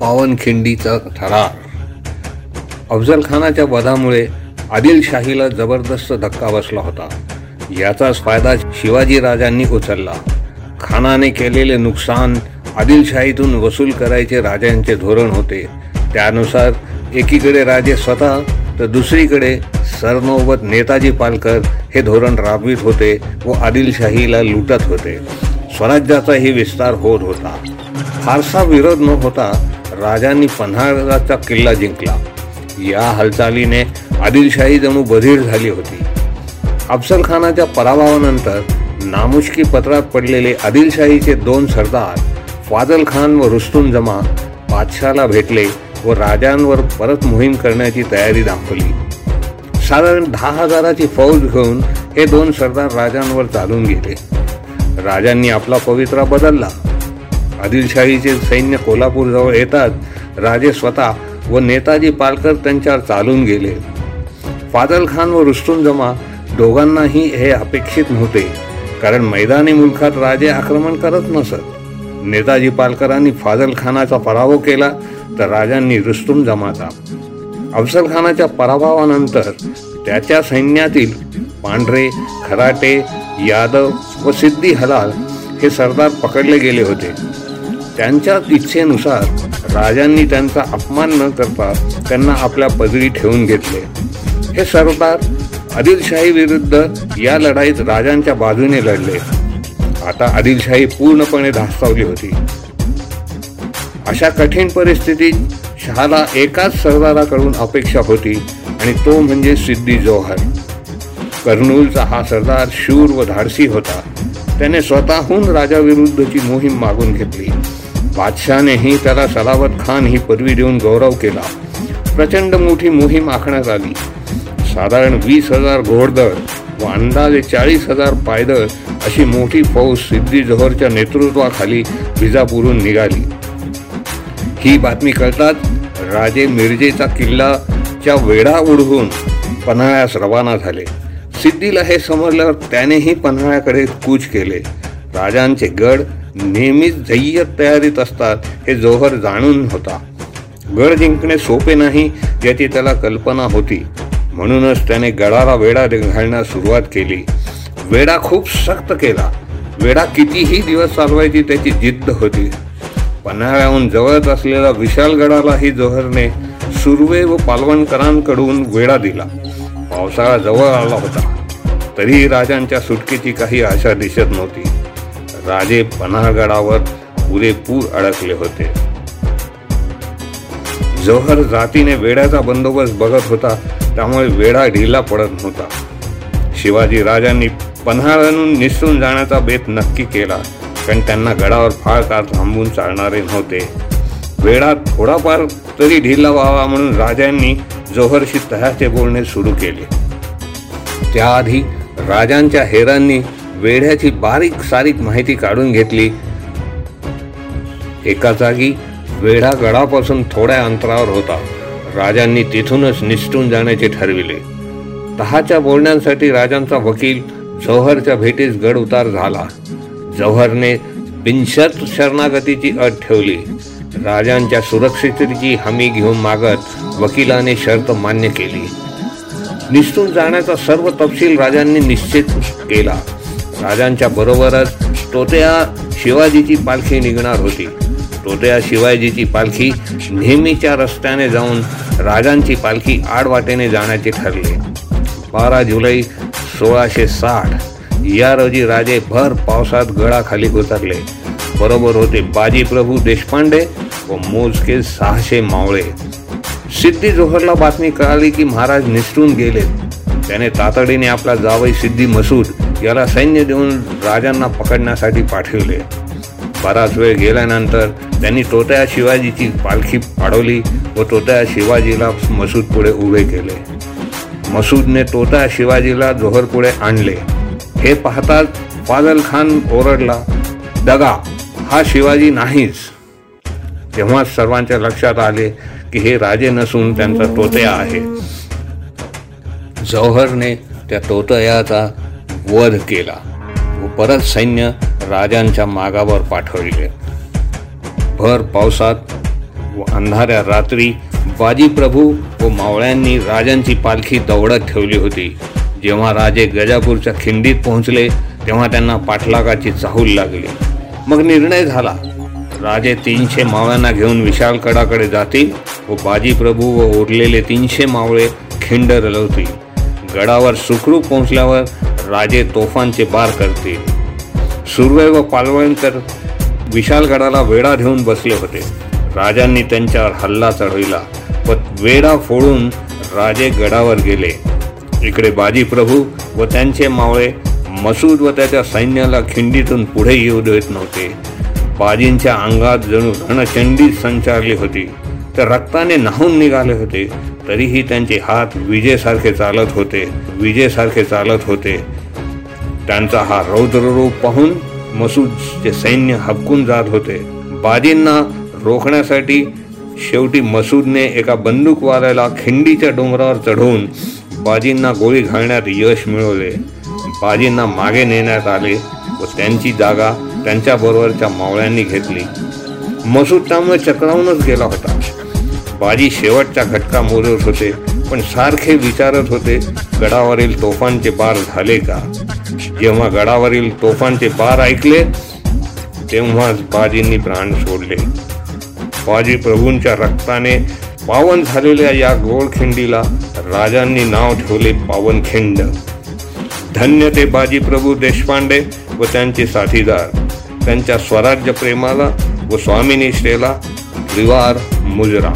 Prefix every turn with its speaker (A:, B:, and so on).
A: पावनखिंडीचा थरार. अफजलखानाच्या वधामुळे आदिलशाहीला जबरदस्त धक्का बसला होता. याचाच फायदा शिवाजी राजांनी उचलला. खानाने केलेले नुकसान आदिलशाहीतून वसूल करायचे राजांचे धोरण होते. त्यानुसार एकीकडे राजे स्वतः तर दुसरीकडे सरनोबत नेताजी पालकर हे धोरण राबवित होते व आदिलशाहीला लुटत होते. स्वराज्याचाही विस्तार होत होता. फारसा विरोध न होता राजांनी पन्हाळाचा किल्ला जिंकला. या हालचालीने आदिलशाही जणू बधीर झाली होती. अफसल खानाच्या पराभवानंतर नामुष्की पत्रात पडलेले आदिलशाहीचे दोन सरदार फाजल खान व रुस्तुम जमा बादशाला भेटले व राजांवर परत मोहीम करण्याची तयारी दाखवली. साधारण दहा हजाराची फौज घेऊन हे दोन सरदार राजांवर चालून गेले. राजांनी आपला पवित्रा बदलला. आदिलशाहीचे सैन्य कोल्हापूरजवळ येतात राजे स्वतः व नेताजी पालकर त्यांच्यावर चालून गेले. फादल खान व रुस्तुम जमा दोघांनाही हे अपेक्षित नव्हते कारण मैदानी मुलखात राजे आक्रमण करत नसत. नेताजी पालकरांनी फाजल खानाचा पराभव केला तर राजांनी रुस्तुम जमाचा अफसल खानाच्या पराभवानंतर त्याच्या सैन्यातील पांढरे खराटे यादव व सिद्धी हलाल हे सरदार पकडले गेले होते. त्यांच्या इच्छेनुसार राजांनी त्यांचा अपमान न करता त्यांना आपल्या पदरी ठेवून घेतले. हे सरदार आदिलशाही विरुद्ध या लढाईत राजांच्या बाजूने लढले. आता आदिलशाही पूर्णपणे धास्तावली होती. अशा कठीण परिस्थितीत शहाला एकाच सरदाराकडून अपेक्षा होती आणि तो म्हणजे सिद्धी जोहर. कर्नूलचा हा सरदार शूर व धाडसी होता. त्याने स्वतःहून राजाविरुद्धची मोहीम मागून घेतली. बादशानेही त्याला सलावत खान ही पदवी देऊन गौरव केला. प्रचंड मोठी मोहीम आखण्यात आली. साधारण वीस हजार घोडदळ व अंदाजे चाळीस हजार पायदळ अशी मोठी फौज सिद्धी जोहरच्या नेतृत्वाखाली विजापूरून निघाली. ही बातमी कळताच राजे मिरजेचा किल्लाच्या वेढा उडवून पन्हाळ्यास रवाना झाले. सिद्धीला हे समजल्यावर त्यानेही पन्हाळ्याकडे कूच केले. राजांचे गड नेहमीच जय्यत तयारीत असतात हे जोहर जाणून होता. गड जिंकणे सोपे नाही याची त्याला कल्पना होती. म्हणूनच त्याने गडाला वेडा घालण्यास सुरुवात केली. वेडा खूप सक्त केला. वेडा कितीही दिवस चालवायची त्याची जिद्द होती. पन्हाळ्याहून जवळच असलेल्या विशालगडालाही जोहरने सुर्वे व पालवणकरांकडून वेढा दिला. पावसाळा जवळ आला होता. तरीही राजांच्या सुटकेची काही आशा दिसत नव्हती. राजे पन्हाळगडावर पुरेपूर अडकले होते. जोहर जातीने वेड्याचा बंदोबस्त बघत होता त्यामुळे वेढा ढिला पडत नव्हता. शिवाजी राजांनी पन्हाळून निसरून जाण्याचा बेत नक्की केला कारण त्यांना गडावर फाळ काळ थांबून चालणारे नव्हते. वेळा थोडाफार तरी ढिला व्हावा म्हणून राजांनी जोहरशी तह्याचे बोलणे सुरू केले. त्याआधी राजांच्या हेरांनी वेढ्याची बारीक सारीक माहिती काढून घेतली. एका जागी वेढा गडापासून थोड्या अंतरावर होता. राजांनी तिथूनच निसटून जाण्याचे ठरविले. तहाच्या बोलण्यांसाठी राजांचा वकील जौहरच्या भेटीस गड उतार झाला. जौहरने बिनशत शरणागतीची अट ठेवली. राजांच्या सुरक्षिततेची हमी घेऊन मागत वकिलाने शर्त मान्य केली. निसटून जाण्याचा सर्व तपशील राजांनी निश्चित केला. राजांच्या बरोबरच तोत्या शिवाजीची पालखी निघणार होती. तोत्या शिवाजीची पालखी नेहमीच्या रस्त्याने जाऊन राजांची पालखी आडवाटेने जाण्याचे ठरले. बारा जुलै सोळाशे साठ या रोजी राजे भर पावसात गडाखाली उतरले. बरोबर होते बाजी प्रभू देशपांडे व मोजके सहाशे मावळे. सिद्धी जोहरला बातमी कळाली की महाराज निसटून गेले त्याने तातडीने आपला जावई सिद्धी मसूद याला सैन्य देऊन राजांना पकडण्यासाठी पाठवले. बराच वेळ गेल्यानंतर त्यांनी तोत्या शिवाजीची पालखी पाडवली व तोत्या शिवाजीला मसूद पुढे उभे केले. मसूदने तोत्या शिवाजीला जोहर पुढे आणले. हे पाहताच फाजल खान ओरडला दगा हा शिवाजी नाहीच. तेव्हाच सर्वांच्या लक्षात आले की हे राजे नसून त्यांचा तोतया आहे. जौहरने त्या तोतयाचा वध केला. व परत सैन्य राजांच्या मागावर पाठवले. भर पावसात व अंधाऱ्या रात्री बाजीप्रभू व मावळ्यांनी राजांची पालखी दौडत ठेवली होती. जेव्हा राजे गजापूरच्या खिंडीत पोहोचले तेव्हा त्यांना पाठलागाची चाहूल लागली. मग निर्णय झाला. राजे तीनशे मावळ्यांना घेऊन विशालकडाकडे जातील व बाजी प्रभू व उरलेले तीनशे मावळे खिंड रलवतील. गडावर सुखरूप पोहोचल्यावर राजे तोफांचे पार करतील. सुर्वे व पालवणकर विशालगडाला वेढा घेऊन बसले होते. राजांनी त्यांच्यावर हल्ला चढविला व वेढा फोडून राजे गडावर गेले. इकडे बाजी प्रभू व त्यांचे मावळे मसूद व त्याच्या सैन्याला खिंडीतून पुढे येऊ देत नव्हते. बाजींच्या अंगात जणू रणचंडी संचारली होती. तर रक्ताने नाहून निघाले होते. तरीही त्यांचे हात विजेसारखे चालत होते विजेसारखे चालत होते. त्यांचा हा रौद्ररूप पाहून मसूदचे सैन्य हबकून जात होते. बाजींना रोखण्यासाठी शेवटी मसूदने एका बंदूकवाल्याला खिंडीच्या डोंगरावर चढवून बाजींना गोळी घालण्यात यश मिळवले. बाजींना मागे नेण्यात आले व त्यांची जागा त्यांच्याबरोबरच्या मावळ्यांनी घेतली. मसूद त्यामुळे चक्रावूनच गेला होता. बाजी शेवटच्या घटका मोजत होते पण सारखे विचारत होते गडावरील तोफांचे बार झाले का? जेव्हा गडावरील तोफांचे बार ऐकले तेव्हाच बाजींनी प्राण सोडले. बाजी प्रभूंच्या रक्ताने पावन झालेल्या या गोळखिंडीला राजांनी नाव ठेवले पावनखिंड. धन्य ते बाजी प्रभू देशपांडे व त्यांचे साथीदार. त्यांच्या स्वराज्य प्रेमाला व श्रेला त्रिवार मुजरा